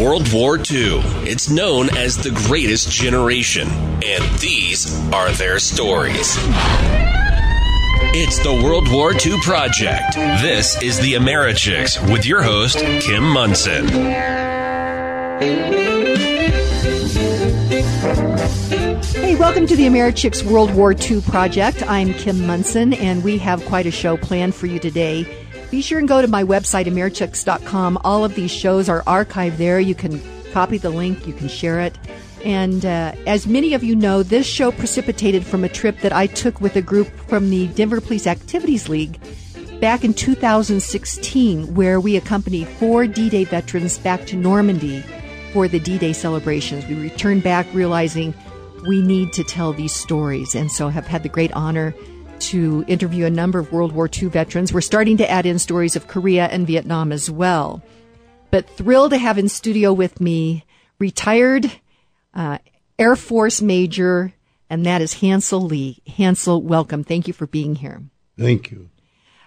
World War II. It's known as the greatest generation, and these are their stories. It's the World War II Project. This is the Americhicks with your host, Kim Monson. Hey, welcome to the Americhicks World War II Project. I'm Kim Monson, and we have quite a show planned for you today. Be sure and go to my website, Americhicks.com. All of these shows are archived there. You can copy the link, you can share it. And uh, as many of you know, this show precipitated from a trip that I took with a group from the Denver Police Activities League back in 2016, where we accompanied four D Day veterans back to Normandy for the D Day celebrations. We returned back realizing we need to tell these stories, and so have had the great honor to interview a number of World War II veterans. We're starting to add in stories of Korea and Vietnam as well. But thrilled to have in studio with me retired uh, Air Force Major, and that is Hansel Lee. Hansel, welcome. Thank you for being here. Thank you.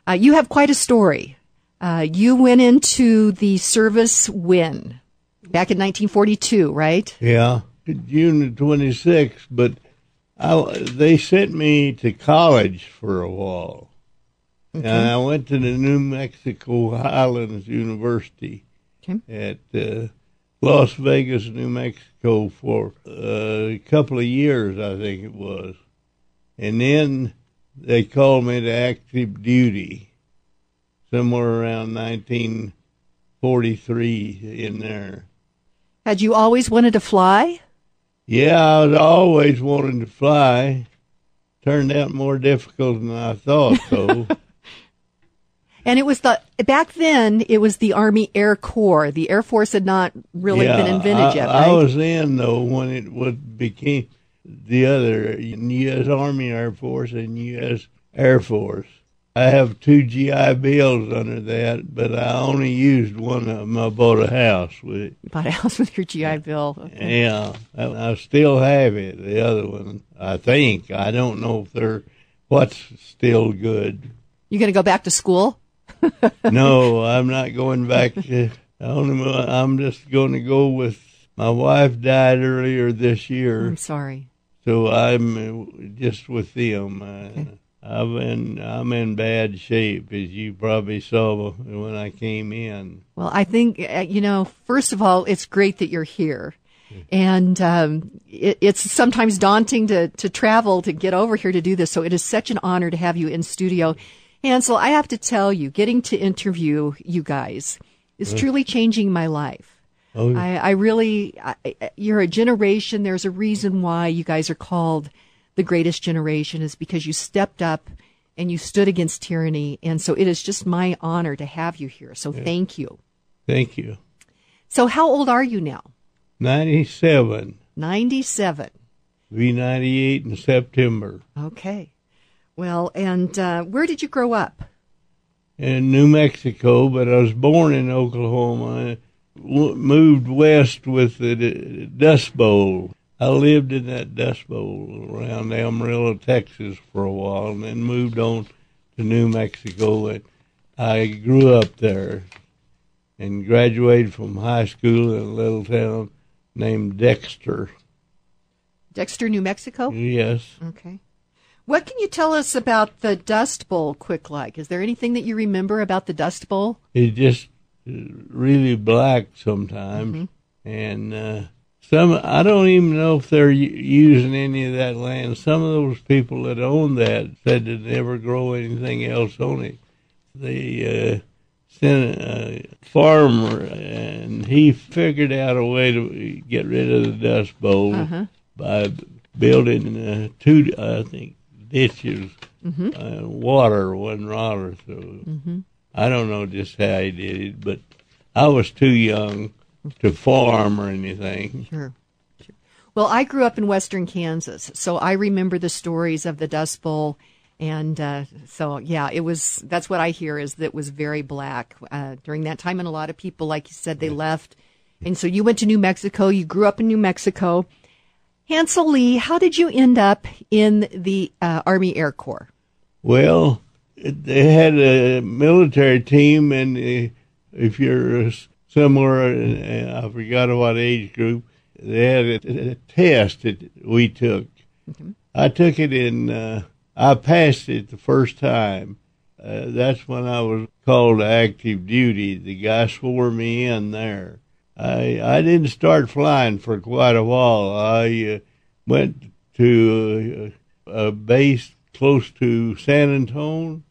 Uh, you have quite a story. Uh, you went into the service when? Back in 1942, right? Yeah, June the 26th, but I, they sent me to college for a while. Okay. And I went to the New Mexico Highlands University okay. at uh, Las Vegas, New Mexico for uh, a couple of years, I think it was. And then they called me to active duty somewhere around 1943 in there. Had you always wanted to fly? Yeah, I was always wanting to fly. Turned out more difficult than I thought, though. and it was the back then. It was the Army Air Corps. The Air Force had not really yeah, been invented I, yet. Right? I was in though when it would became the other U.S. Army Air Force and U.S. Air Force. I have two GI Bills under that, but I only used one of them. I bought a house with it. Bought a house with your GI Bill. Okay. Yeah, I, I still have it. The other one, I think. I don't know if they're what's still good. You going to go back to school? no, I'm not going back to. Only, I'm just going to go with. My wife died earlier this year. I'm sorry. So I'm uh, just with them. Okay. I'm in I'm in bad shape, as you probably saw when I came in. Well, I think uh, you know. First of all, it's great that you're here, and um, it, it's sometimes daunting to to travel to get over here to do this. So it is such an honor to have you in studio, Hansel. I have to tell you, getting to interview you guys is truly changing my life. Oh. I, I really, I, you're a generation. There's a reason why you guys are called the greatest generation is because you stepped up and you stood against tyranny. And so it is just my honor to have you here. So yeah. thank you. Thank you. So how old are you now? 97. 97. Be 98 in September. Okay. Well, and uh, where did you grow up? In New Mexico, but I was born in Oklahoma. I moved west with the Dust Bowl I lived in that Dust Bowl around Amarillo, Texas for a while, and then moved on to New Mexico. And I grew up there and graduated from high school in a little town named Dexter. Dexter, New Mexico? Yes. Okay. What can you tell us about the Dust Bowl, quick like? Is there anything that you remember about the Dust Bowl? It's just really black sometimes. Mm-hmm. And uh, some I don't even know if they're using any of that land. Some of those people that own that said to never grow anything else on it. They uh, sent a farmer, and he figured out a way to get rid of the dust bowl uh-huh. by building uh, two, I think, ditches. Mm-hmm. Uh, water wasn't water, so mm-hmm. I don't know just how he did it, but I was too young to farm or anything. Sure. sure. Well, I grew up in western Kansas, so I remember the stories of the Dust Bowl. And uh, so, yeah, it was. That's what I hear is that it was very black uh, during that time, and a lot of people, like you said, they left. And so you went to New Mexico. You grew up in New Mexico. Hansel Lee, how did you end up in the uh, Army Air Corps? Well, they had a military team, and uh, if you're similar. Uh, I forgot what age group. They had a, a test that we took. Mm-hmm. I took it in. Uh, I passed it the first time. Uh, that's when I was called to active duty. The guy swore me in there. I I didn't start flying for quite a while. I uh, went to a, a base close to San Antonio,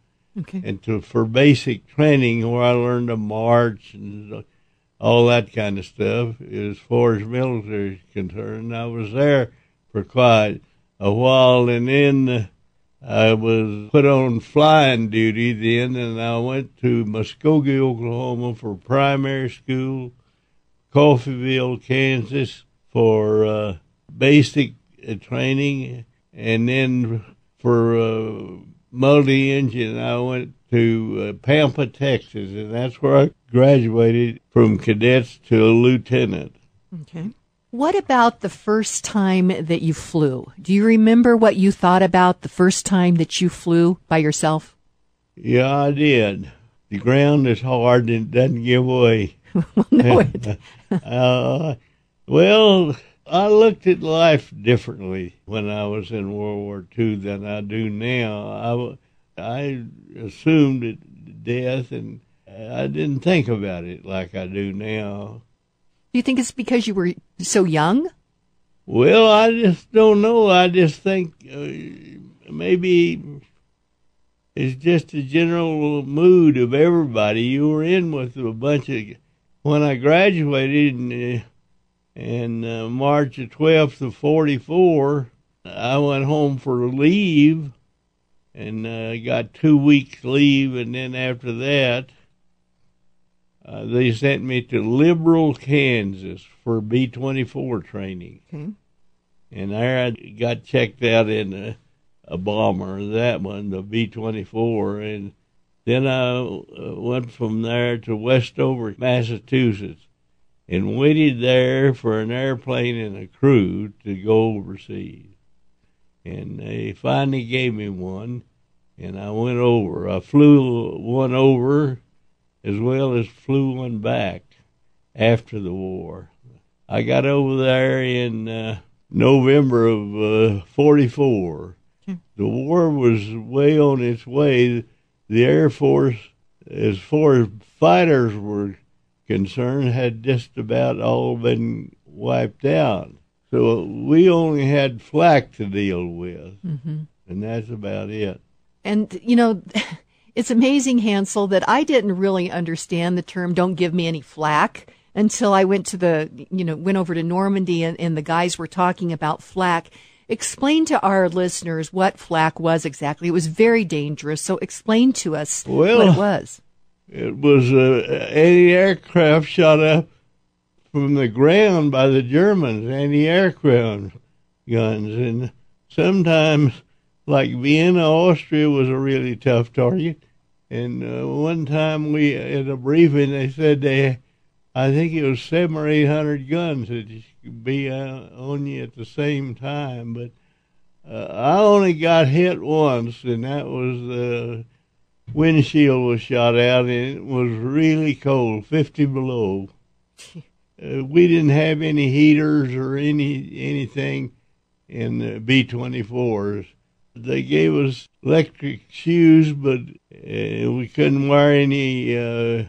okay. and to for basic training where I learned to march and all that kind of stuff. As far as military is concerned, I was there for quite a while, and then I was put on flying duty then, and I went to Muskogee, Oklahoma for primary school, Coffeyville, Kansas for uh, basic uh, training, and then for uh, multi-engine, I went to uh, Pampa, Texas, and that's where I graduated from cadets to a lieutenant. Okay. What about the first time that you flew? Do you remember what you thought about the first time that you flew by yourself? Yeah, I did. The ground is hard and it doesn't give way. well, no, it. uh, well, I looked at life differently when I was in World War II than I do now. I, I assumed it, death and I didn't think about it like I do now. Do you think it's because you were so young? Well, I just don't know. I just think uh, maybe it's just a general mood of everybody. You were in with a bunch of. When I graduated in, uh, in uh, March of 12th of 44, I went home for leave and uh, got two weeks leave, and then after that, uh, they sent me to Liberal, Kansas for B 24 training. Okay. And there I got checked out in a, a bomber, that one, the B 24. And then I uh, went from there to Westover, Massachusetts, and waited there for an airplane and a crew to go overseas. And they finally gave me one, and I went over. I flew one over as well as flew one back after the war. I got over there in uh, November of uh, 44. Hmm. The war was way on its way. The Air Force, as far as fighters were concerned, had just about all been wiped out. So we only had flak to deal with, mm-hmm. and that's about it. And, you know, It's amazing, Hansel, that I didn't really understand the term don't give me any flack until I went to the, you know, went over to Normandy and, and the guys were talking about flak. Explain to our listeners what flak was exactly. It was very dangerous. So explain to us well, what it was. It was uh, anti-aircraft shot up from the ground by the Germans, anti-aircraft guns, and sometimes like Vienna, Austria was a really tough target. And uh, one time we, at a briefing, they said they, I think it was seven or eight hundred guns that could be uh, on you at the same time. But uh, I only got hit once, and that was the windshield was shot out, and it was really cold, fifty below. Uh, we didn't have any heaters or any anything in the B twenty fours they gave us electric shoes, but uh, we couldn't wear any uh,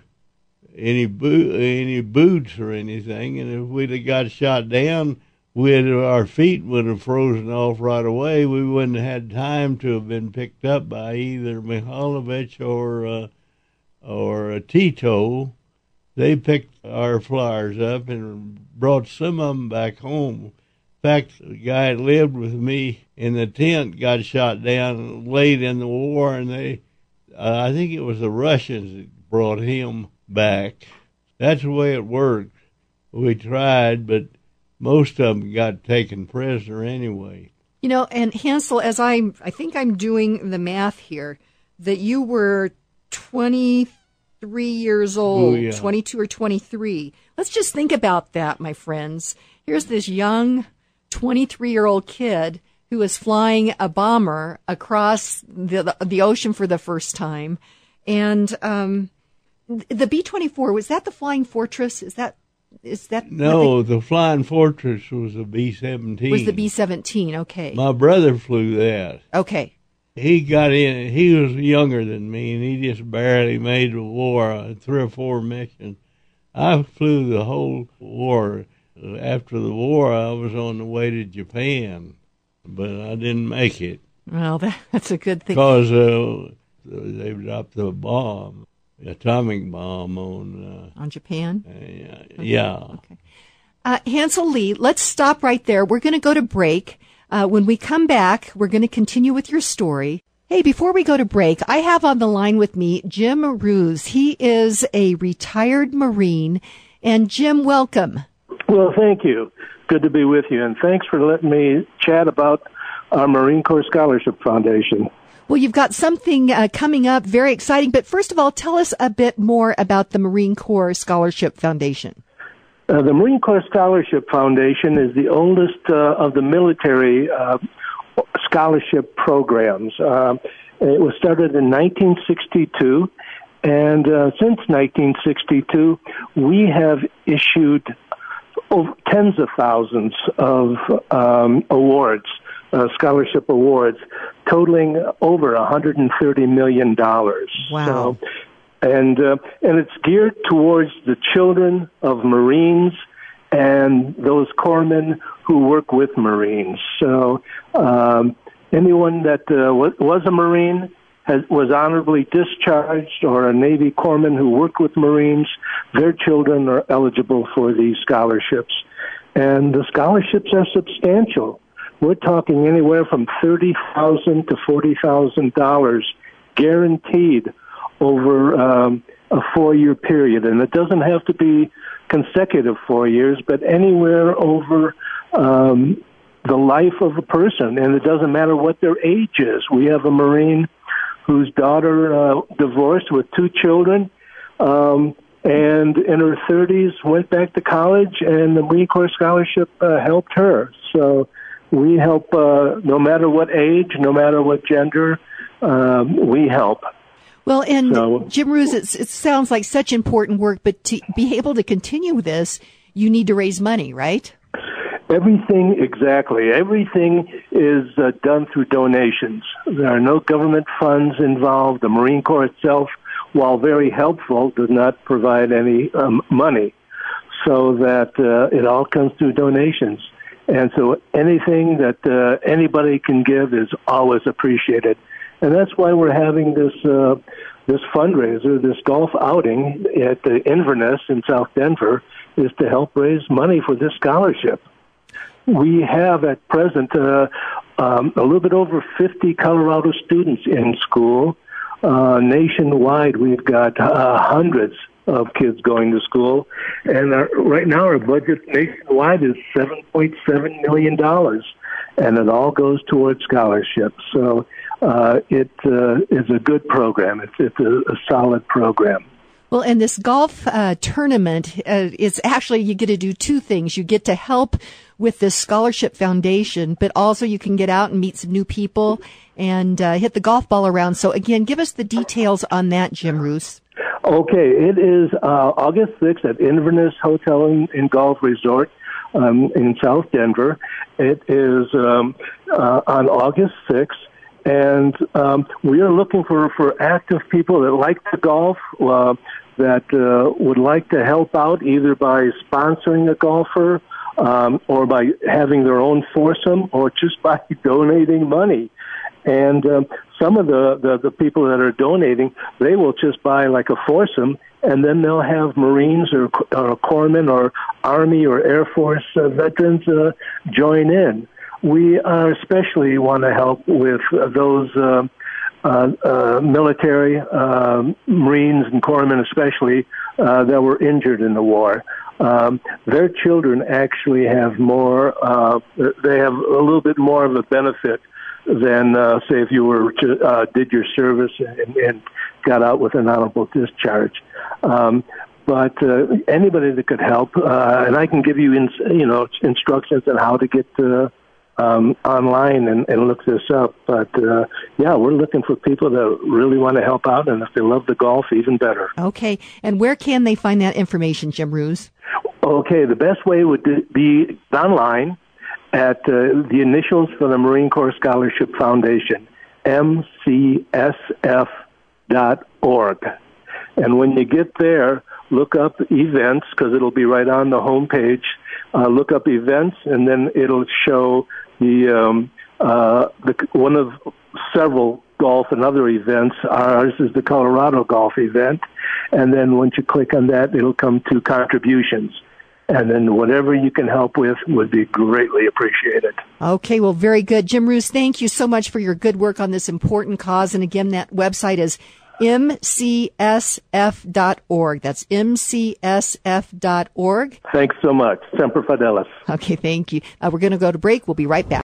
any boot any boots or anything. And if we'd have got shot down, we'd our feet would have frozen off right away. We wouldn't have had time to have been picked up by either Mihailovic or uh, or Tito. They picked our flyers up and brought some of them back home In fact, the guy that lived with me in the tent got shot down late in the war, and they, uh, I think it was the Russians that brought him back. That's the way it worked. We tried, but most of them got taken prisoner anyway. You know, and Hansel, as I'm, I think I'm doing the math here, that you were 23 years old, yeah. 22 or 23. Let's just think about that, my friends. Here's this young 23 year old kid who is flying a bomber across the, the ocean for the first time. And, um, the B twenty four was that the Flying Fortress? Is that is that no? The Flying Fortress was the B seventeen. Was the B seventeen? Okay. My brother flew that. Okay. He got in. He was younger than me, and he just barely made the war. Uh, three or four missions. I flew the whole war. After the war, I was on the way to Japan, but I didn't make it. Well, that, that's a good thing. Because uh, they dropped the bomb, the atomic bomb on uh, on Japan. Uh, yeah. Okay. Uh, Hansel Lee, let's stop right there. We're going to go to break. Uh, when we come back, we're going to continue with your story. Hey, before we go to break, I have on the line with me Jim Roos. He is a retired Marine. And Jim, welcome. Well, thank you. Good to be with you. And thanks for letting me chat about our Marine Corps Scholarship Foundation. Well, you've got something uh, coming up very exciting. But first of all, tell us a bit more about the Marine Corps Scholarship Foundation. Uh, the Marine Corps Scholarship Foundation is the oldest uh, of the military uh, scholarship programs. Uh, it was started in 1962, and uh, since 1962, we have issued over tens of thousands of um, awards uh, scholarship awards, totaling over 130 million dollars. Wow. So, and uh, and it's geared towards the children of Marines and those corpsmen who work with Marines. So um, anyone that uh, was, a Marine has, was honorably discharged or a Navy corpsman who worked with Marines, their children are eligible for these scholarships. And the scholarships are substantial we're talking anywhere from thirty thousand to forty thousand dollars guaranteed over um, a four-year period, and it doesn't have to be consecutive four years, but anywhere over um, the life of a person, and it doesn't matter what their age is. We have a Marine whose daughter uh, divorced with two children. Um, and in her 30s went back to college and the Marine Corps scholarship uh, helped her. So we help uh, no matter what age, no matter what gender, um, we help. Well, and so, Jim Roos, it sounds like such important work, but to be able to continue this, you need to raise money, right? Everything, exactly. Everything is uh, done through donations. There are no government funds involved. The Marine Corps itself, while very helpful, does not provide any um, money. So that uh, it all comes through donations. And so anything that uh, anybody can give is always appreciated. And that's why we're having this uh, this fundraiser, this golf outing at the Inverness in South Denver, is to help raise money for this scholarship. We have at present uh, um, a little bit over 50 Colorado students in school. Uh, nationwide, we've got uh, hundreds of kids going to school, and our, right now our budget nationwide is seven point seven million dollars, and it all goes towards scholarships. So uh, it uh, is a good program. It's it's a, a solid program. Well, and this golf uh, tournament uh, is actually you get to do two things. You get to help with this scholarship foundation, but also you can get out and meet some new people and uh, hit the golf ball around. So again, give us the details on that, Jim Roos. Okay, it is uh, August 6th at Inverness Hotel and, and Golf Resort um, in South Denver. It is um, uh, on August 6th, and um, we are looking for, for active people that like to golf, uh, that uh, would like to help out either by sponsoring a golfer um, or by having their own foursome or just by donating money. And um, some of the, the, the people that are donating, they will just buy like a foursome, and then they'll have Marines or, or corpsmen or Army or Air Force uh, veterans uh, join in. We uh, especially want to help with those uh, uh, uh, military uh, Marines and corpsmen, especially uh, that were injured in the war. Um, their children actually have more. Uh, they have a little bit more of a benefit than uh, say if you were to, uh, did your service and, and got out with an honorable discharge. Um, but uh, anybody that could help, uh, and I can give you, in, you know, instructions on how to get uh, um, online and, and look this up. But uh, yeah, we're looking for people that really want to help out, and if they love the golf, even better. Okay. And where can they find that information, Jim Roos? Okay, the best way would be online at uh, the initials for the Marine Corps Scholarship Foundation, mcsf.org. And when you get there, look up events because it'll be right on the home page. Uh, look up events, and then it'll show the um, uh, the one of several golf and other events. Ours is the Colorado Golf event, and then once you click on that, it'll come to contributions. And then whatever you can help with would be greatly appreciated. Okay, well, very good. Jim Roos, thank you so much for your good work on this important cause. And again, that website is mcsf.org. That's mcsf.org. Thanks so much. Semper Fidelis. Okay, thank you. Uh, we're going to go to break. We'll be right back.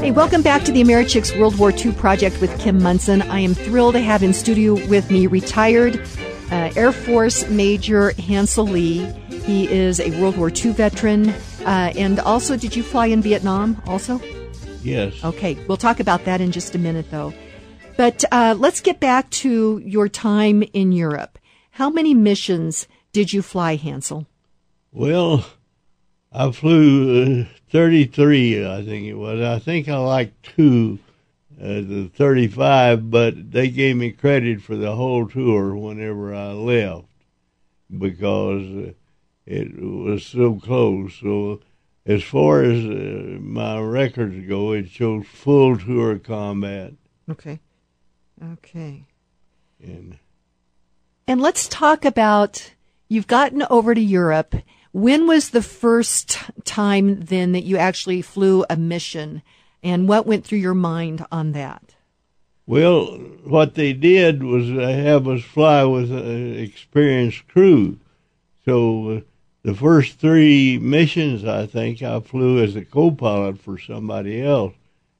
Hey, welcome back to the Americhicks World War II project with Kim Monson. I am thrilled to have in studio with me retired uh, Air Force Major Hansel Lee. He is a World War II veteran. Uh, and also, did you fly in Vietnam also? Yes. Okay, we'll talk about that in just a minute, though. But uh, let's get back to your time in Europe. How many missions did you fly, Hansel? Well, I flew uh, 33, I think it was. I think I liked two, uh, the 35, but they gave me credit for the whole tour whenever I left because uh, it was so close. So as far as uh, my records go, it shows full tour combat. Okay. Okay. And and let's talk about you've gotten over to Europe. When was the first time then that you actually flew a mission, and what went through your mind on that? Well, what they did was have us fly with an experienced crew. So uh, the first three missions, I think, I flew as a co-pilot for somebody else,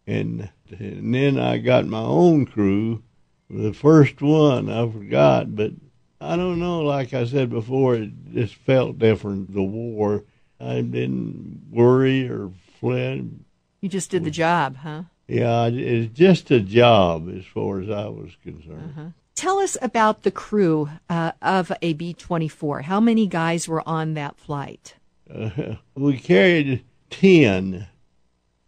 and, and then I got my own crew. The first one I forgot, but I don't know. Like I said before, it just felt different. The war, I didn't worry or fled. You just did the job, huh? Yeah, it's just a job as far as I was concerned. Uh-huh. Tell us about the crew uh, of a B 24. How many guys were on that flight? Uh, we carried 10,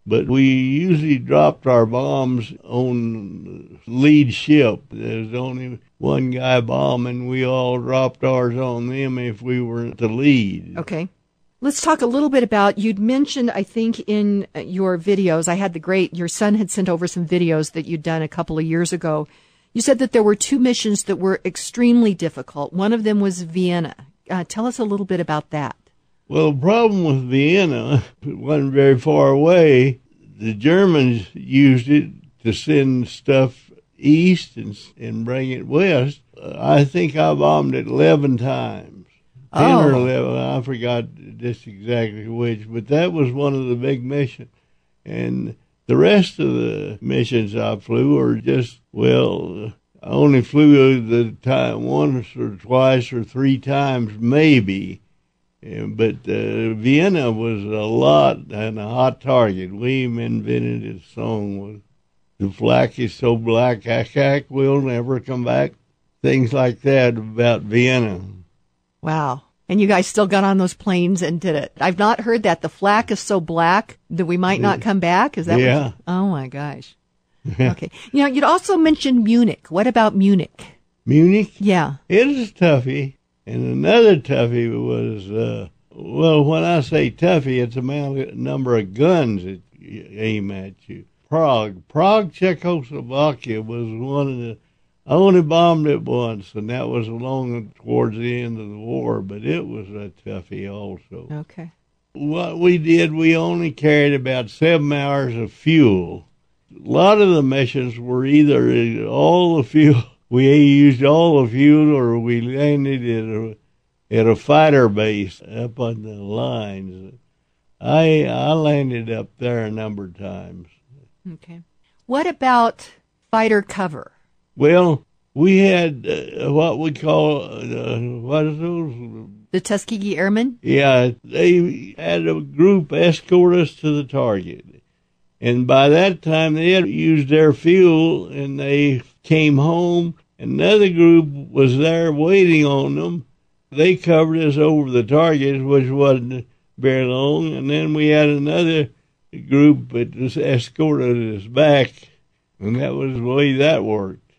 but we usually dropped our bombs on lead ship. There's only one guy bombing. We all dropped ours on them if we were the lead. Okay. Let's talk a little bit about, you'd mentioned, I think, in your videos, I had the great, your son had sent over some videos that you'd done a couple of years ago you said that there were two missions that were extremely difficult. One of them was Vienna. Uh, tell us a little bit about that. Well, the problem with Vienna, it wasn't very far away. The Germans used it to send stuff east and, and bring it west. Uh, I think I bombed it 11 times. 10 oh. or 11, I forgot just exactly which, but that was one of the big missions. And the rest of the missions I flew were just, well, I only flew the time once or twice or three times, maybe. But uh, Vienna was a lot and a hot target. We invented a song with the flak is so black, hack, we'll never come back. Things like that about Vienna. Wow. And you guys still got on those planes and did it. I've not heard that. The flak is so black that we might not come back. Is that? Yeah. What oh my gosh. okay. You know, you'd also mentioned Munich. What about Munich? Munich? Yeah. It is a toughie. And another toughie was, uh, well, when I say toughie, it's a number of guns that aim at you. Prague. Prague, Czechoslovakia was one of the I only bombed it once, and that was along towards the end of the war, but it was a toughie also. Okay. What we did, we only carried about seven hours of fuel. A lot of the missions were either all the fuel, we used all the fuel, or we landed at a, at a fighter base up on the lines. I I landed up there a number of times. Okay. What about fighter cover? Well, we had uh, what we call uh, what is those The Tuskegee Airmen? Yeah, they had a group escort us to the target. And by that time, they had used their fuel and they came home. Another group was there waiting on them. They covered us over the target, which wasn't very long. And then we had another group that just escorted us back. And that was the way that worked.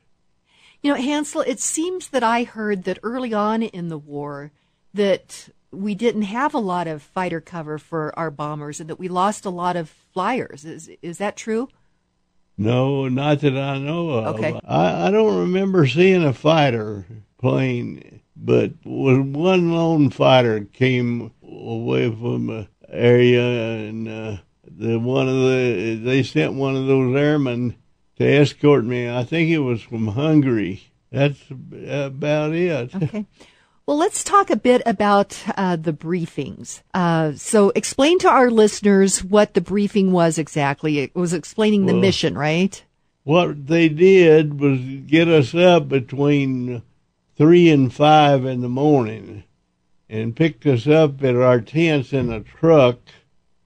You know, Hansel, it seems that I heard that early on in the war that we didn't have a lot of fighter cover for our bombers and that we lost a lot of flyers. Is is that true? No, not that I know of. Okay. I, I don't remember seeing a fighter plane, but when one lone fighter came away from the area and uh, the one of the they sent one of those airmen to escort me. I think it was from Hungary. That's about it. Okay. Well, let's talk a bit about uh, the briefings. Uh, so, explain to our listeners what the briefing was exactly. It was explaining the Well- mission, right? What they did was get us up between three and five in the morning and picked us up at our tents in a truck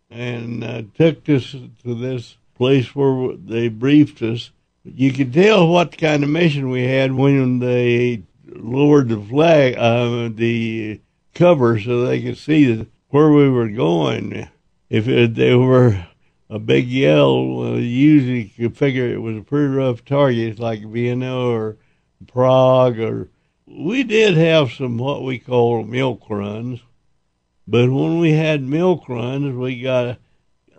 and uh, took us to this place where they briefed us. You could tell what kind of mission we had when they lowered the flag, uh, the cover, so they could see where we were going. If it, they were a big yell, well, usually you could figure it was a pretty rough target, like Vienna or Prague, or we did have some what we call milk runs. But when we had milk runs, we got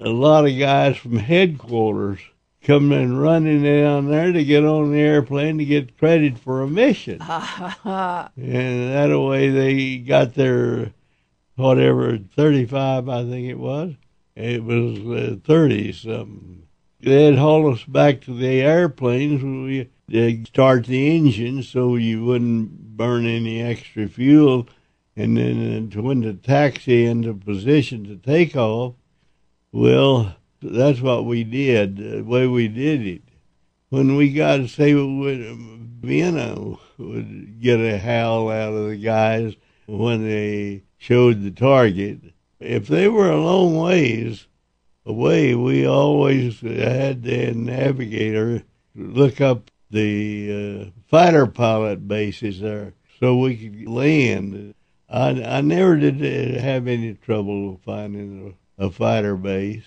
a, lot of guys from headquarters coming and running down there to get on the airplane to get credit for a mission. and that way they got their whatever 35 I think it was. It was uh, 30 something. They'd haul us back to the airplanes. We they'd start the engine so you wouldn't burn any extra fuel. And then uh, when the taxi into position to take off, well, that's what we did, the way we did it. When we got, to say, when Vienna would get a howl out of the guys when they showed the target. If they were a long ways away, we always had the navigator look up the uh, fighter pilot bases there so we could land. I, I never did uh, have any trouble finding a, fighter base.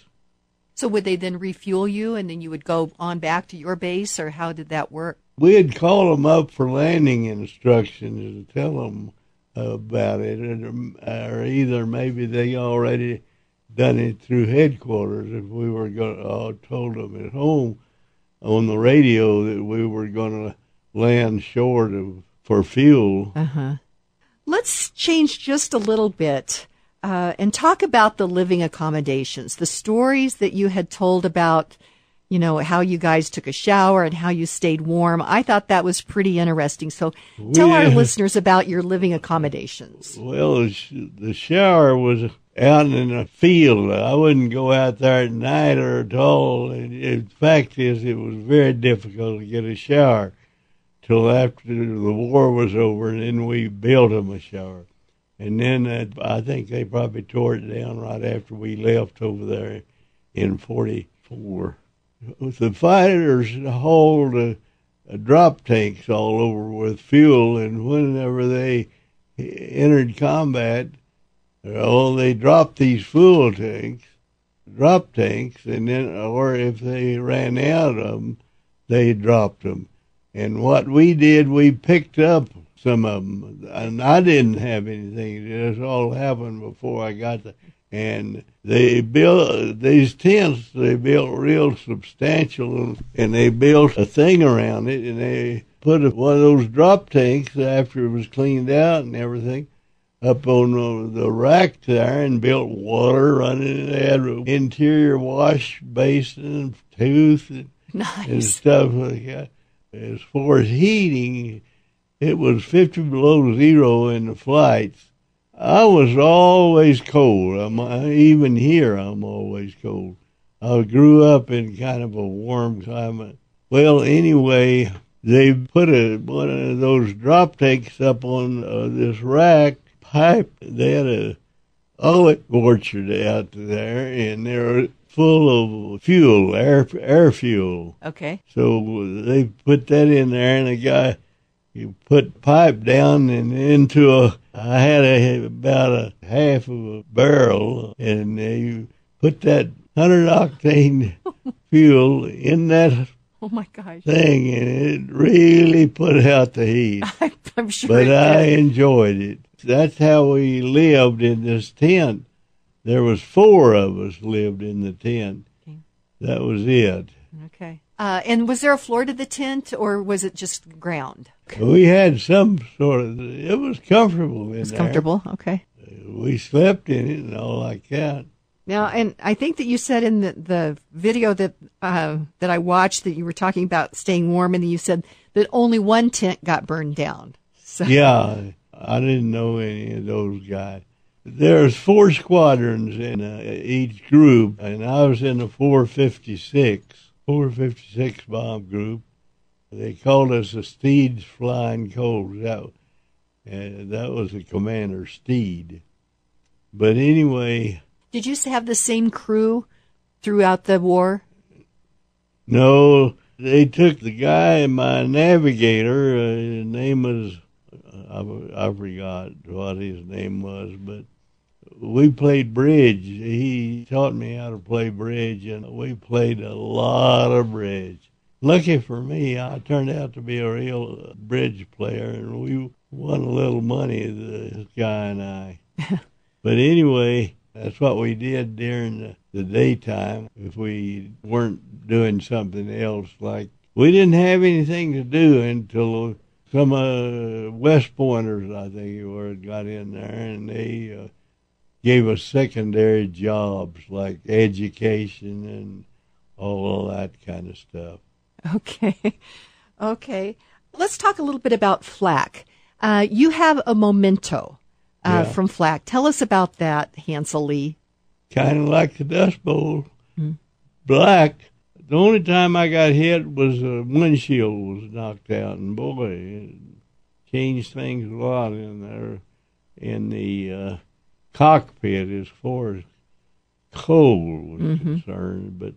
So, would they then refuel you and then you would go on back to your base, or how did that work? We'd call them up for landing instructions to tell them about it, or, or either maybe they already done it through headquarters. If we were going, uh, told them at home on the radio that we were going to land short of for fuel. Uh huh. Let's change just a little bit uh, and talk about the living accommodations, the stories that you had told about, you know, how you guys took a shower and how you stayed warm. I thought that was pretty interesting. So tell our listeners about your living accommodations. Well, the shower was out in a field. I wouldn't go out there at night or at all. And in fact, is it was very difficult to get a shower till after the war was over, and then we built them a shower. And then I think they probably tore it down right after we left over there in '44. The fighters hauled uh, drop tanks all over with fuel, and whenever they entered combat, oh, they dropped these fuel tanks, drop tanks, and then, or if they ran out of them, they dropped them. And what we did, we picked up some of them, and I didn't have anything. This all happened before I got there. And they built these tents. They built real substantial, and they built a thing around it, and they put one of those drop tanks after it was cleaned out and everything up on the, the rack there and built water running. They had an interior wash basin, tooth, and, and stuff like that. As far as heating, it was 50 below zero in the flights. I was always cold. I'm, even here, I'm always cold. I grew up in kind of a warm climate. Well, anyway, they put a, one of those drop tanks up on uh, this rack pipe. They had a olive orchard out there, and they're full of fuel, air air fuel. Okay. So they put that in there, and the guy you put pipe down and into a. I had a, about a half of a barrel, and you put that hundred octane fuel in that Oh my gosh. thing, and it really put out the heat. I'm sure. But I enjoyed it. That's how we lived in this tent. There was four of us lived in the tent. Okay. That was it. Okay. Uh, and was there a floor to the tent, or was it just ground? We had some sort of. It was comfortable in was there. comfortable. Okay. We slept in it and all like that. Now, and I think that you said in the, the video that uh, that I watched that you were talking about staying warm, and you said that only one tent got burned down. So, Yeah, I didn't know any of those guys. There's four squadrons in uh, each group, and I was in the 456, 456 bomb group. They called us the Steed's Flying Colts. That, uh, that was the commander, Steed. But anyway, Did you have the same crew throughout the war? no, they took the guy, my navigator, uh, his name was, I, I forgot what his name was, but we played bridge. He taught me how to play bridge, and we played a lot of bridge. Lucky for me, I turned out to be a real bridge player, and we won a little money, this guy and I. but anyway, that's what we did during the, the daytime if we weren't doing something else. Like, we didn't have anything to do until some uh, West Pointers, I think it was, got in there, and they uh, gave us secondary jobs like education and all of that kind of stuff. Okay. Okay. Let's talk a little bit about flak. Uh, you have a memento uh, Yeah. from flak. Tell us about that, Hansel Lee. kind of like the Dust Bowl. Black. The only time I got hit was the windshield was knocked out, and boy, it changed things a lot in there in the uh, cockpit as far as cold was concerned. But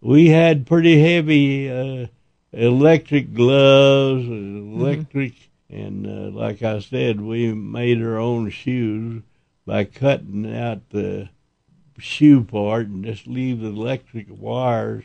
we had pretty heavy uh, electric gloves, and electric, and uh, like I said, we made our own shoes by cutting out the shoe part and just leave the electric wires,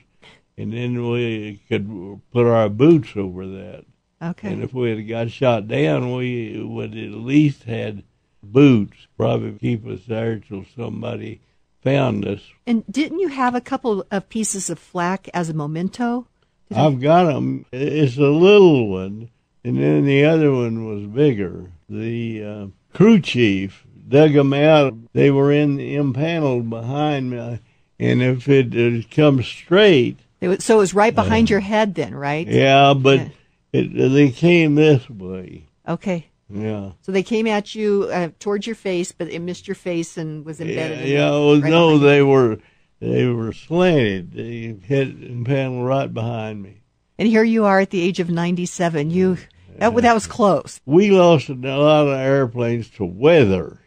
and then we could put our boots over that. Okay. And if we had got shot down, we would at least had boots, probably keep us there till somebody found us. And didn't you have a couple of pieces of flak as a memento? I've got them. It's a little one, and then the other one was bigger. The uh, crew chief dug them out. They were in impaneled behind me, and if it had come straight, It was, so it was right behind your head then, right? yeah, but Yeah. It, they came this way. Okay. Yeah. So they came at you uh, towards your face, but it missed your face and was Yeah, embedded in yeah well, right no, behind you. they were they were slanted. They hit impaneled right behind me. And here you are at the age of 97. You that, that was close. We lost a lot of airplanes to weather.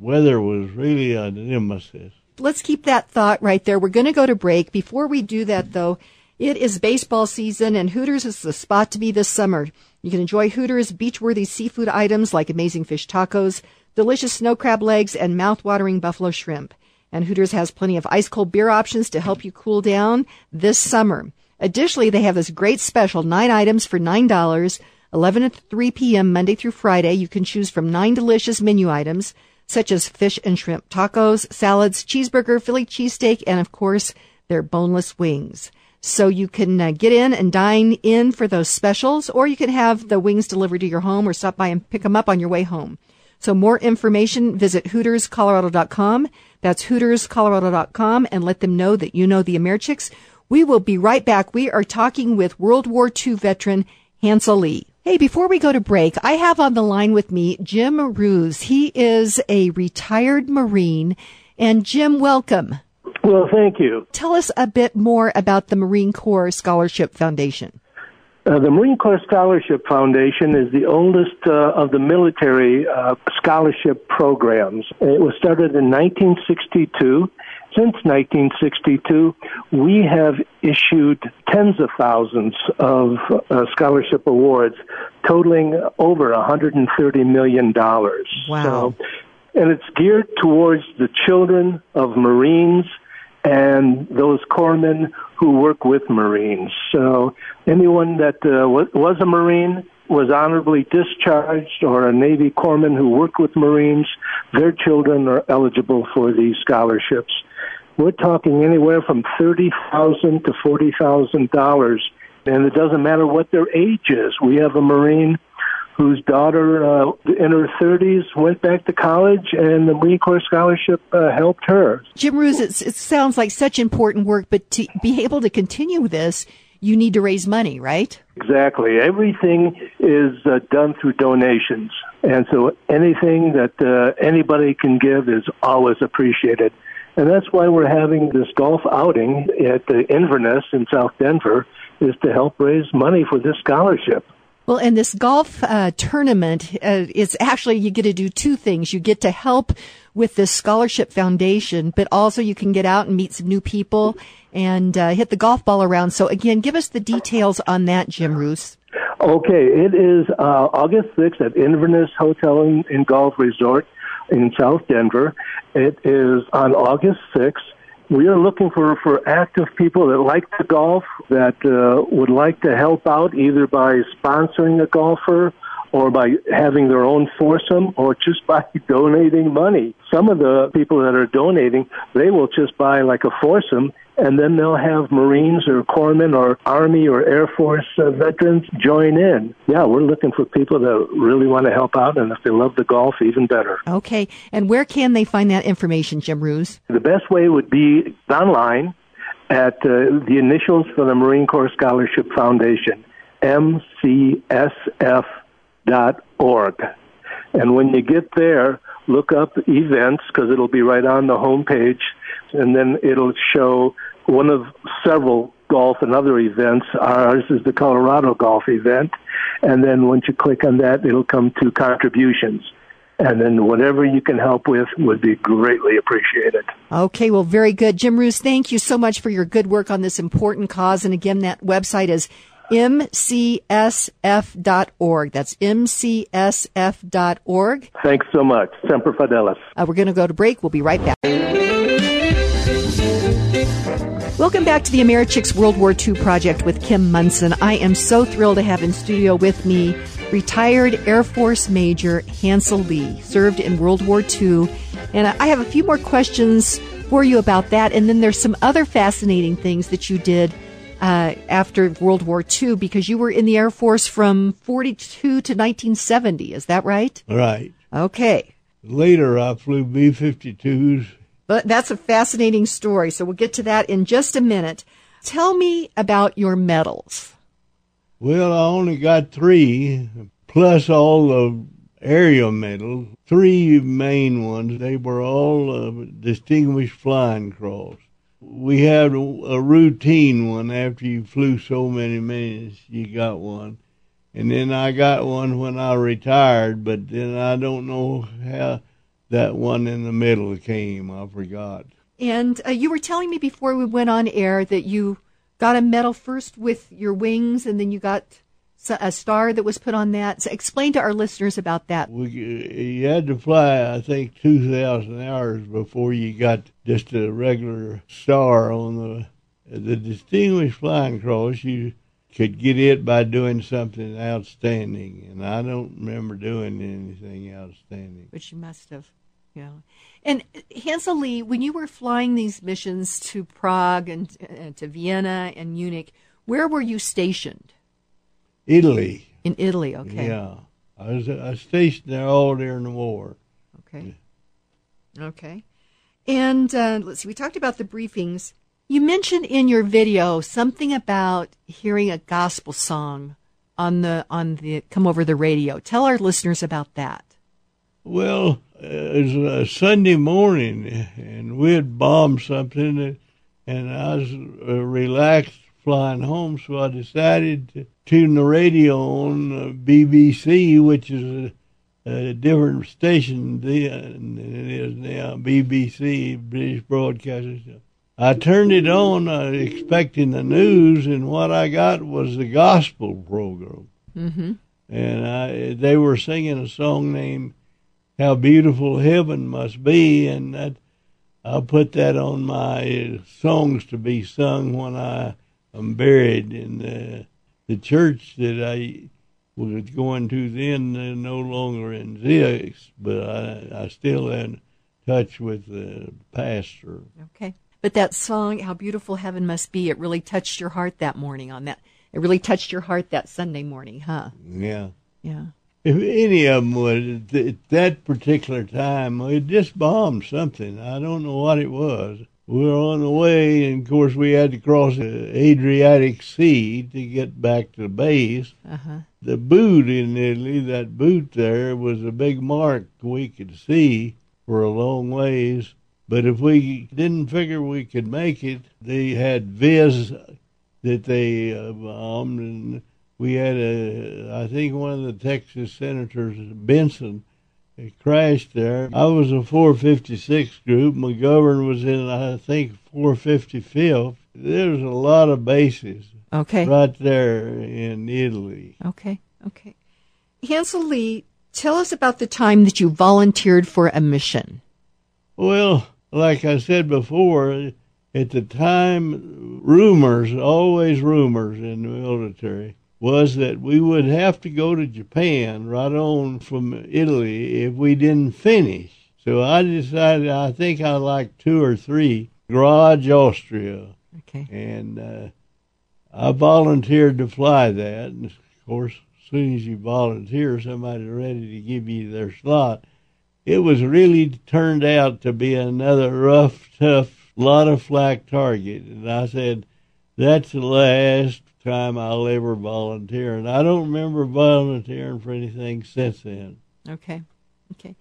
Weather was really a nemesis. Let's keep that thought right there. We're going to go to break. Before we do that, though, it is baseball season, and Hooters is the spot to be this summer. You can enjoy Hooters beach-worthy seafood items like amazing fish tacos, delicious snow crab legs, and mouth-watering buffalo shrimp. And Hooters has plenty of ice-cold beer options to help you cool down this summer. Additionally, they have this great special, nine items for $9, 11 to 3 p.m. Monday through Friday. You can choose from nine delicious menu items, such as fish and shrimp tacos, salads, cheeseburger, Philly cheesesteak, and of course, their boneless wings. So you can uh, get in and dine in for those specials, or you can have the wings delivered to your home or stop by and pick them up on your way home. So more information, visit HootersColorado.com. That's HootersColorado.com and let them know that you know the Americhicks. We will be right back. We are talking with World War II veteran Hansel Lee. Hey, before we go to break, I have on the line with me Jim Ruse. He is a retired Marine. And Jim, welcome. Well, thank you. Tell us a bit more about the Marine Corps Scholarship Foundation. Uh, the Marine Corps Scholarship Foundation is the oldest uh, of the military uh, scholarship programs. It was started in 1962. Since 1962, we have issued tens of thousands of uh, scholarship awards, totaling over 130 million dollars. Wow! So, and it's geared towards the children of Marines and those corpsmen who work with Marines. So anyone that uh, was a Marine was honorably discharged or a Navy corpsman who worked with Marines, their children are eligible for these scholarships. We're talking anywhere from thirty thousand to forty thousand dollars, and it doesn't matter what their age is. We have a Marine whose daughter uh, in her 30s went back to college, and the Marine Corps scholarship uh, helped her. Jim Roos, it sounds like such important work, but to be able to continue this, you need to raise money, right? Exactly. Everything is uh, done through donations, and so anything that uh, anybody can give is always appreciated. And that's why we're having this golf outing at the Inverness in South Denver is to help raise money for this scholarship. Well, and this golf uh, tournament uh, is actually you get to do two things. You get to help with this scholarship foundation, but also you can get out and meet some new people and uh, hit the golf ball around. So again, give us the details on that, Jim Roos. Okay, it is uh, August 6th at Inverness Hotel and, and Golf Resort in South Denver. It is on August 6th we are looking for, for active people that like to golf, that uh, would like to help out either by sponsoring a golfer or by having their own foursome or just by donating money. Some of the people that are donating, they will just buy like a foursome and then they'll have Marines or corpsmen or Army or Air Force uh, veterans join in. Yeah, we're looking for people that really want to help out, and if they love the golf, even better. Okay, and where can they find that information, Jim Roos? The best way would be online at uh, the initials for the Marine Corps Scholarship Foundation, mcsf.org. And when you get there, look up events because it'll be right on the home page and then it'll show one of several golf and other events. Ours is the Colorado Golf event. And then once you click on that, it'll come to contributions. And then whatever you can help with would be greatly appreciated. Okay, well, very good. Jim Roos, thank you so much for your good work on this important cause. And again, that website is mcsf.org. That's mcsf.org. Thanks so much. Semper Fidelis. Uh, we're going to go to break. We'll be right back. Welcome back to the Americhicks World War II project with Kim Monson. I am so thrilled to have in studio with me retired Air Force Major Hansel Lee, served in World War II. And I have a few more questions for you about that. And then there's some other fascinating things that you did uh, after World War II because you were in the Air Force from 42 to 1970. Is that right? Right. Okay. Later, I flew B 52s but that's a fascinating story. So we'll get to that in just a minute. Tell me about your medals. Well, I only got three, plus all the area medals. Three main ones. They were all uh, distinguished flying cross. We had a routine one after you flew so many minutes, you got one. And then I got one when I retired, but then I don't know how that one in the middle came. I forgot. And uh, you were telling me before we went on air that you got a medal first with your wings, and then you got a star that was put on that. So explain to our listeners about that. We, you had to fly, I think, two thousand hours before you got just a regular star on the the distinguished flying cross. You could get it by doing something outstanding, and I don't remember doing anything outstanding. But you must have. Yeah. And Hansel Lee, when you were flying these missions to Prague and, and to Vienna and Munich, where were you stationed? Italy. In Italy, okay. Yeah. I was, I was stationed there all during the war. Okay. Yeah. Okay. And uh, let's see, we talked about the briefings. You mentioned in your video something about hearing a gospel song on the on the come over the radio. Tell our listeners about that. Well, it was a Sunday morning, and we had bombed something, and I was uh, relaxed flying home, so I decided to tune the radio on uh, BBC, which is a, a different station then than it is now, BBC, British Broadcasting. I turned it on, uh, expecting the news, and what I got was the gospel program. Mm-hmm. And I, they were singing a song named "How Beautiful Heaven Must Be," and that I put that on my songs to be sung when I am buried in the the church that I was going to then. They're no longer in Zix, but I, I still in touch with the pastor. Okay. But that song, How Beautiful Heaven Must Be, it really touched your heart that morning on that. It really touched your heart that Sunday morning, huh? Yeah. Yeah. If any of them would, at that particular time, it just bombed something. I don't know what it was. We were on the way, and of course, we had to cross the Adriatic Sea to get back to the base. Uh-huh. The boot in Italy, that boot there, was a big mark we could see for a long ways. But if we didn't figure we could make it, they had Vis that they uh, bombed, and we had a, I think one of the Texas senators, Bentsen, it crashed there. I was a 456 group. McGovern was in, I think, 455th. There's a lot of bases Okay. right there in Italy. Okay. Okay. Hansel Lee, tell us about the time that you volunteered for a mission. Well, like I said before, at the time, rumors, always rumors in the military, was that we would have to go to Japan right on from Italy if we didn't finish. So I decided, I think I like two or three, Graz, Austria, Okay. and uh, I volunteered to fly that. And of course, as soon as you volunteer, somebody's ready to give you their slot. It was really turned out to be another rough, tough, lot of flak target, and I said, "That's the last time I'll ever volunteer." And I don't remember volunteering for anything since then. Okay. Okay.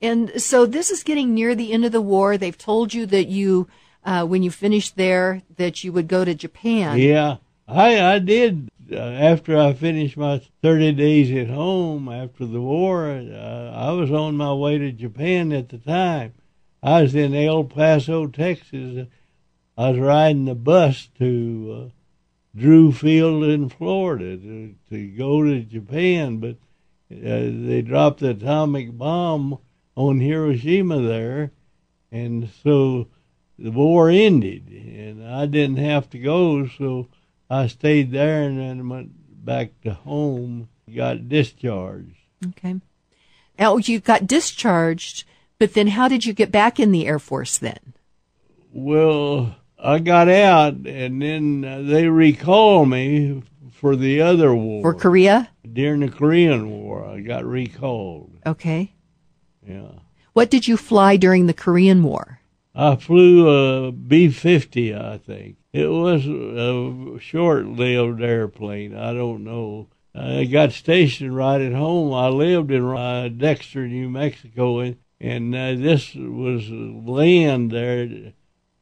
And so this is getting near the end of the war. They've told you that you, uh, when you finished there, that you would go to Japan. Yeah, I I did uh, after I finished my thirty days at home after the war. Uh, I was on my way to Japan at the time. I was in El Paso, Texas. I was riding the bus to uh, Drew Field in Florida to, to go to Japan, but uh, they dropped the atomic bomb on Hiroshima there, and so the war ended, and I didn't have to go, so I stayed there and then went back to home, got discharged. Okay. Now you got discharged, but then how did you get back in the Air Force then? Well, I got out, and then uh, they recalled me for the other war. For Korea? During the Korean War, I got recalled. Okay. Yeah. What did you fly during the Korean War? I flew a B 50, I think. It was a short lived airplane. I don't know. I got stationed right at home. I lived in uh, Dexter, New Mexico, and, and uh, this was land there.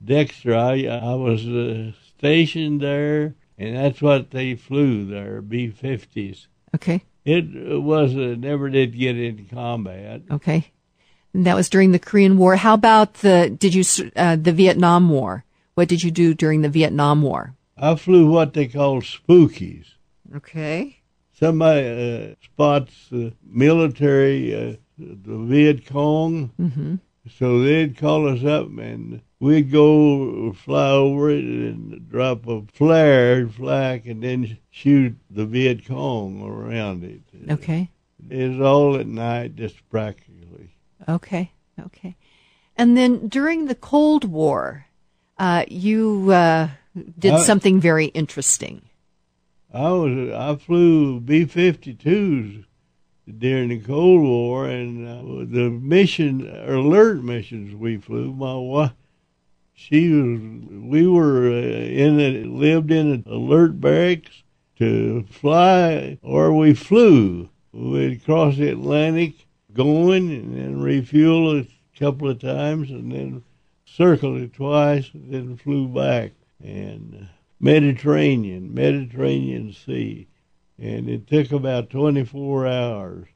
Dexter, I, I was uh, stationed there, and that's what they flew there, B 50s. Okay. It was uh, never did get into combat. Okay. And that was during the Korean War. How about the, did you, uh, the Vietnam War? What did you do during the Vietnam War? I flew what they call spookies. Okay. Somebody uh, spots the military, uh, the Viet Cong, Mm-hmm. So they'd call us up and we'd go fly over it and drop a flare flak and then shoot the Viet Cong around it. Okay. It was all at night, just practically. Okay. Okay. And then during the Cold War, uh, you, uh, did Uh, something very interesting. I was I flew B fifty twos during the Cold War, and uh, the mission alert missions we flew. My wife, she was we were uh, in a, lived in an alert barracks to fly, or we flew. We'd cross the Atlantic going, and then refuel a couple of times, and then circled it twice, and then flew back. And Mediterranean, Mediterranean Sea, and it took about 24 hours.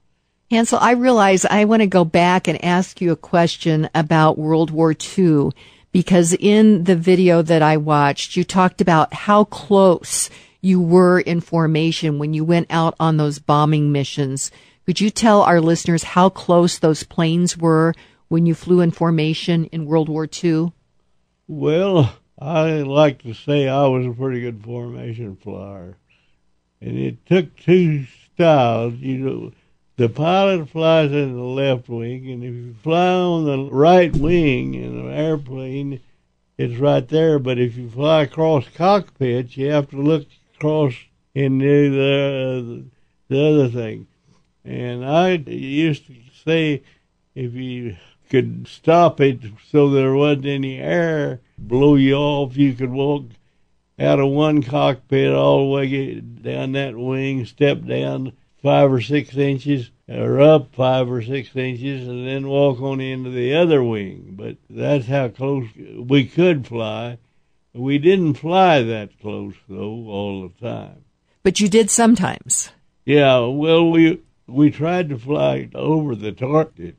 Hansel, I realize I want to go back and ask you a question about World War II because in the video that I watched, you talked about how close you were in formation when you went out on those bombing missions. Could you tell our listeners how close those planes were when you flew in formation in World War II? Well, I like to say I was a pretty good formation flyer. And it took two styles. You know, the pilot flies in the left wing, and if you fly on the right wing in an airplane, it's right there. But if you fly across cockpits, you have to look across do the, the other thing. And I used to say if you could stop it so there wasn't any air blow you off, you could walk out of one cockpit all the way down that wing, step down five or six inches, or up five or six inches, and then walk on into the other wing. But that's how close we could fly. We didn't fly that close though all the time. But you did sometimes. Yeah, well, we we tried to fly over the target.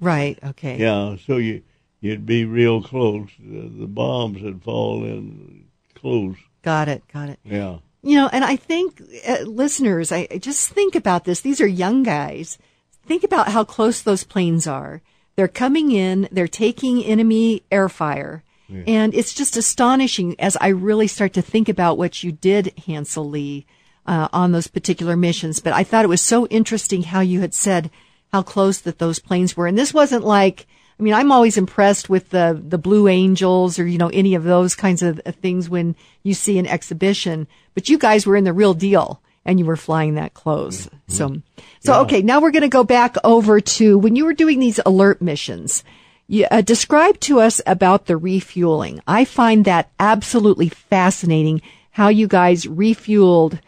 Right. Okay. Yeah, so you you'd be real close. The, the bombs would fall in close. Got it. Got it. Yeah. You know, and I think uh, listeners, I, I just think about this. These are young guys. Think about how close those planes are. They're coming in. They're taking enemy air fire. Yeah. And it's just astonishing as I really start to think about what you did, Hansel Lee, uh, on those particular missions. But I thought it was so interesting how you had said how close that those planes were. And this wasn't like, I mean, I'm always impressed with the, the Blue Angels or, you know, any of those kinds of things when you see an exhibition, but you guys were in the real deal and you were flying that close. Mm-hmm. So, so, okay, now we're going to go back over to when you were doing these alert missions. You, uh, describe to us about the refueling. I find that absolutely fascinating how you guys refueled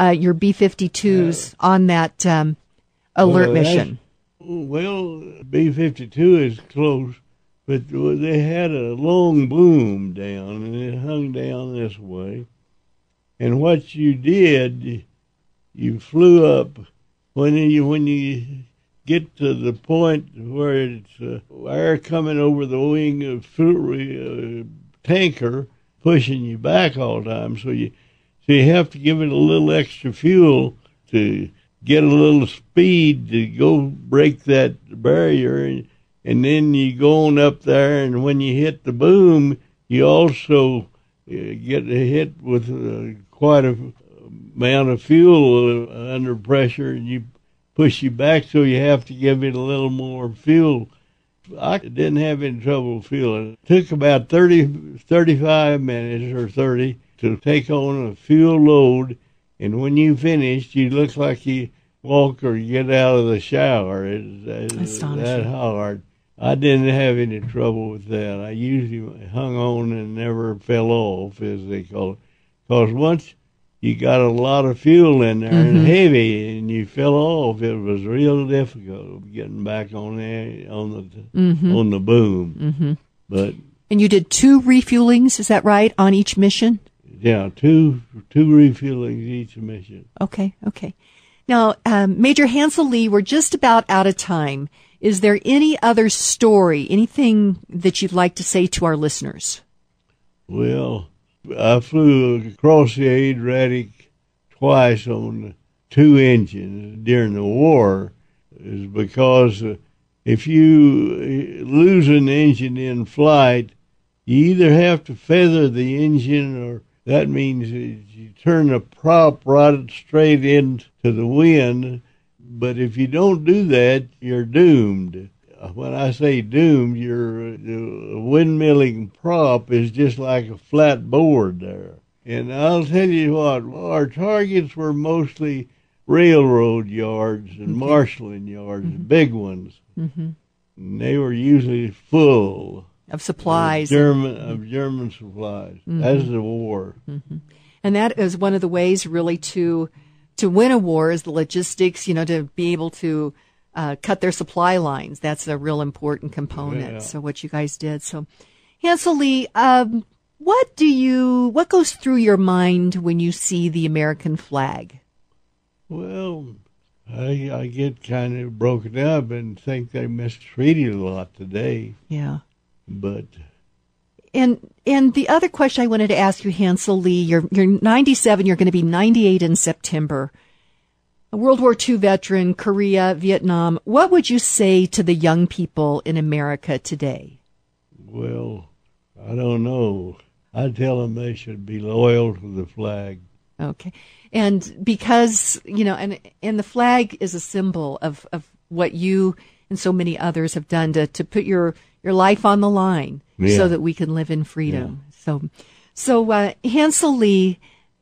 uh, your B-52s on that um, alert Well, mission. Well, B 52 is close, but they had a long boom down and it hung down this way. And what you did, you flew up when you when you get to the point where it's uh, air coming over the wing of fuel, uh, tanker pushing you back all the time. So you so you have to give it a little extra fuel to get a little speed to go break that barrier and, and then you go on up there and when you hit the boom you also uh, get hit with uh, quite a amount of fuel under pressure and you push you back so you have to give it a little more fuel I didn't have any trouble fueling. It took about 30, 35 minutes or 30 to take on a fuel load and when you finished, you look like you walk or get out of the shower. Astonishing. that hard. I didn't have any trouble with that. I usually hung on and never fell off, as they call it. Because once you got a lot of fuel in there and heavy, and you fell off, it was real difficult getting back on the on the on the boom. Mm-hmm. But And you did two refuelings, is that right, on each mission? Yeah, two two refuelings each mission. Okay, okay. Now, um, Major Hansel Lee, we're just about out of time. Is there any other story, anything that you'd like to say to our listeners? Well, I flew across the Adriatic twice on two engines during the war, is because uh, if you uh, lose an engine in flight, you either have to feather the engine, or that means you turn the prop right straight into the wind. But if you don't do that, you're doomed. When I say doomed, your windmilling prop is just like a flat board there. And I'll tell you what, our targets were mostly railroad yards and marshalling yards, big ones. Mm-hmm. And they were usually full Of supplies. of German of German supplies. as the war. And that is one of the ways really to to win a war is the logistics, you know, to be able to uh, cut their supply lines. That's a real important component. Yeah. So what you guys did. So Hansel Lee, um, What do you, what goes through your mind when you see the American flag? Well, I I get kind of broken up and think they mistreated a lot today. Yeah. But And and the other question I wanted to ask you, Hansel Lee, you're you're 97, you're going to be 98 in September. A World War II veteran, Korea, Vietnam. What would you say to the young people in America today? well, I don't know. I tell them they should be loyal to the flag. Okay. And because, you know, and and the flag is a symbol of, of what you and so many others have done to, to put your, your life on the line Yeah. so that we can live in freedom. So so uh, Hansel Lee,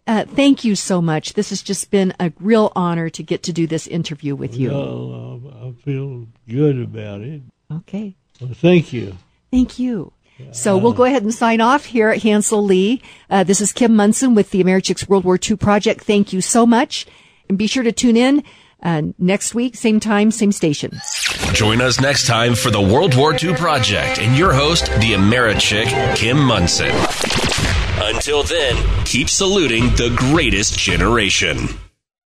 uh, thank you so much. This has just been a real honor to get to do this interview with you. Well, I, I feel good about it. Okay. Well, thank you. Thank you. So we'll go ahead and sign off here at Hansel Lee. Uh, this is Kim Monson with the Americhicks World War II Project. Thank you so much. And be sure to tune in uh, next week, same time, same station. Join us next time for the World War II Project and your host, the Americhick, Kim Monson. Until then, keep saluting the greatest generation.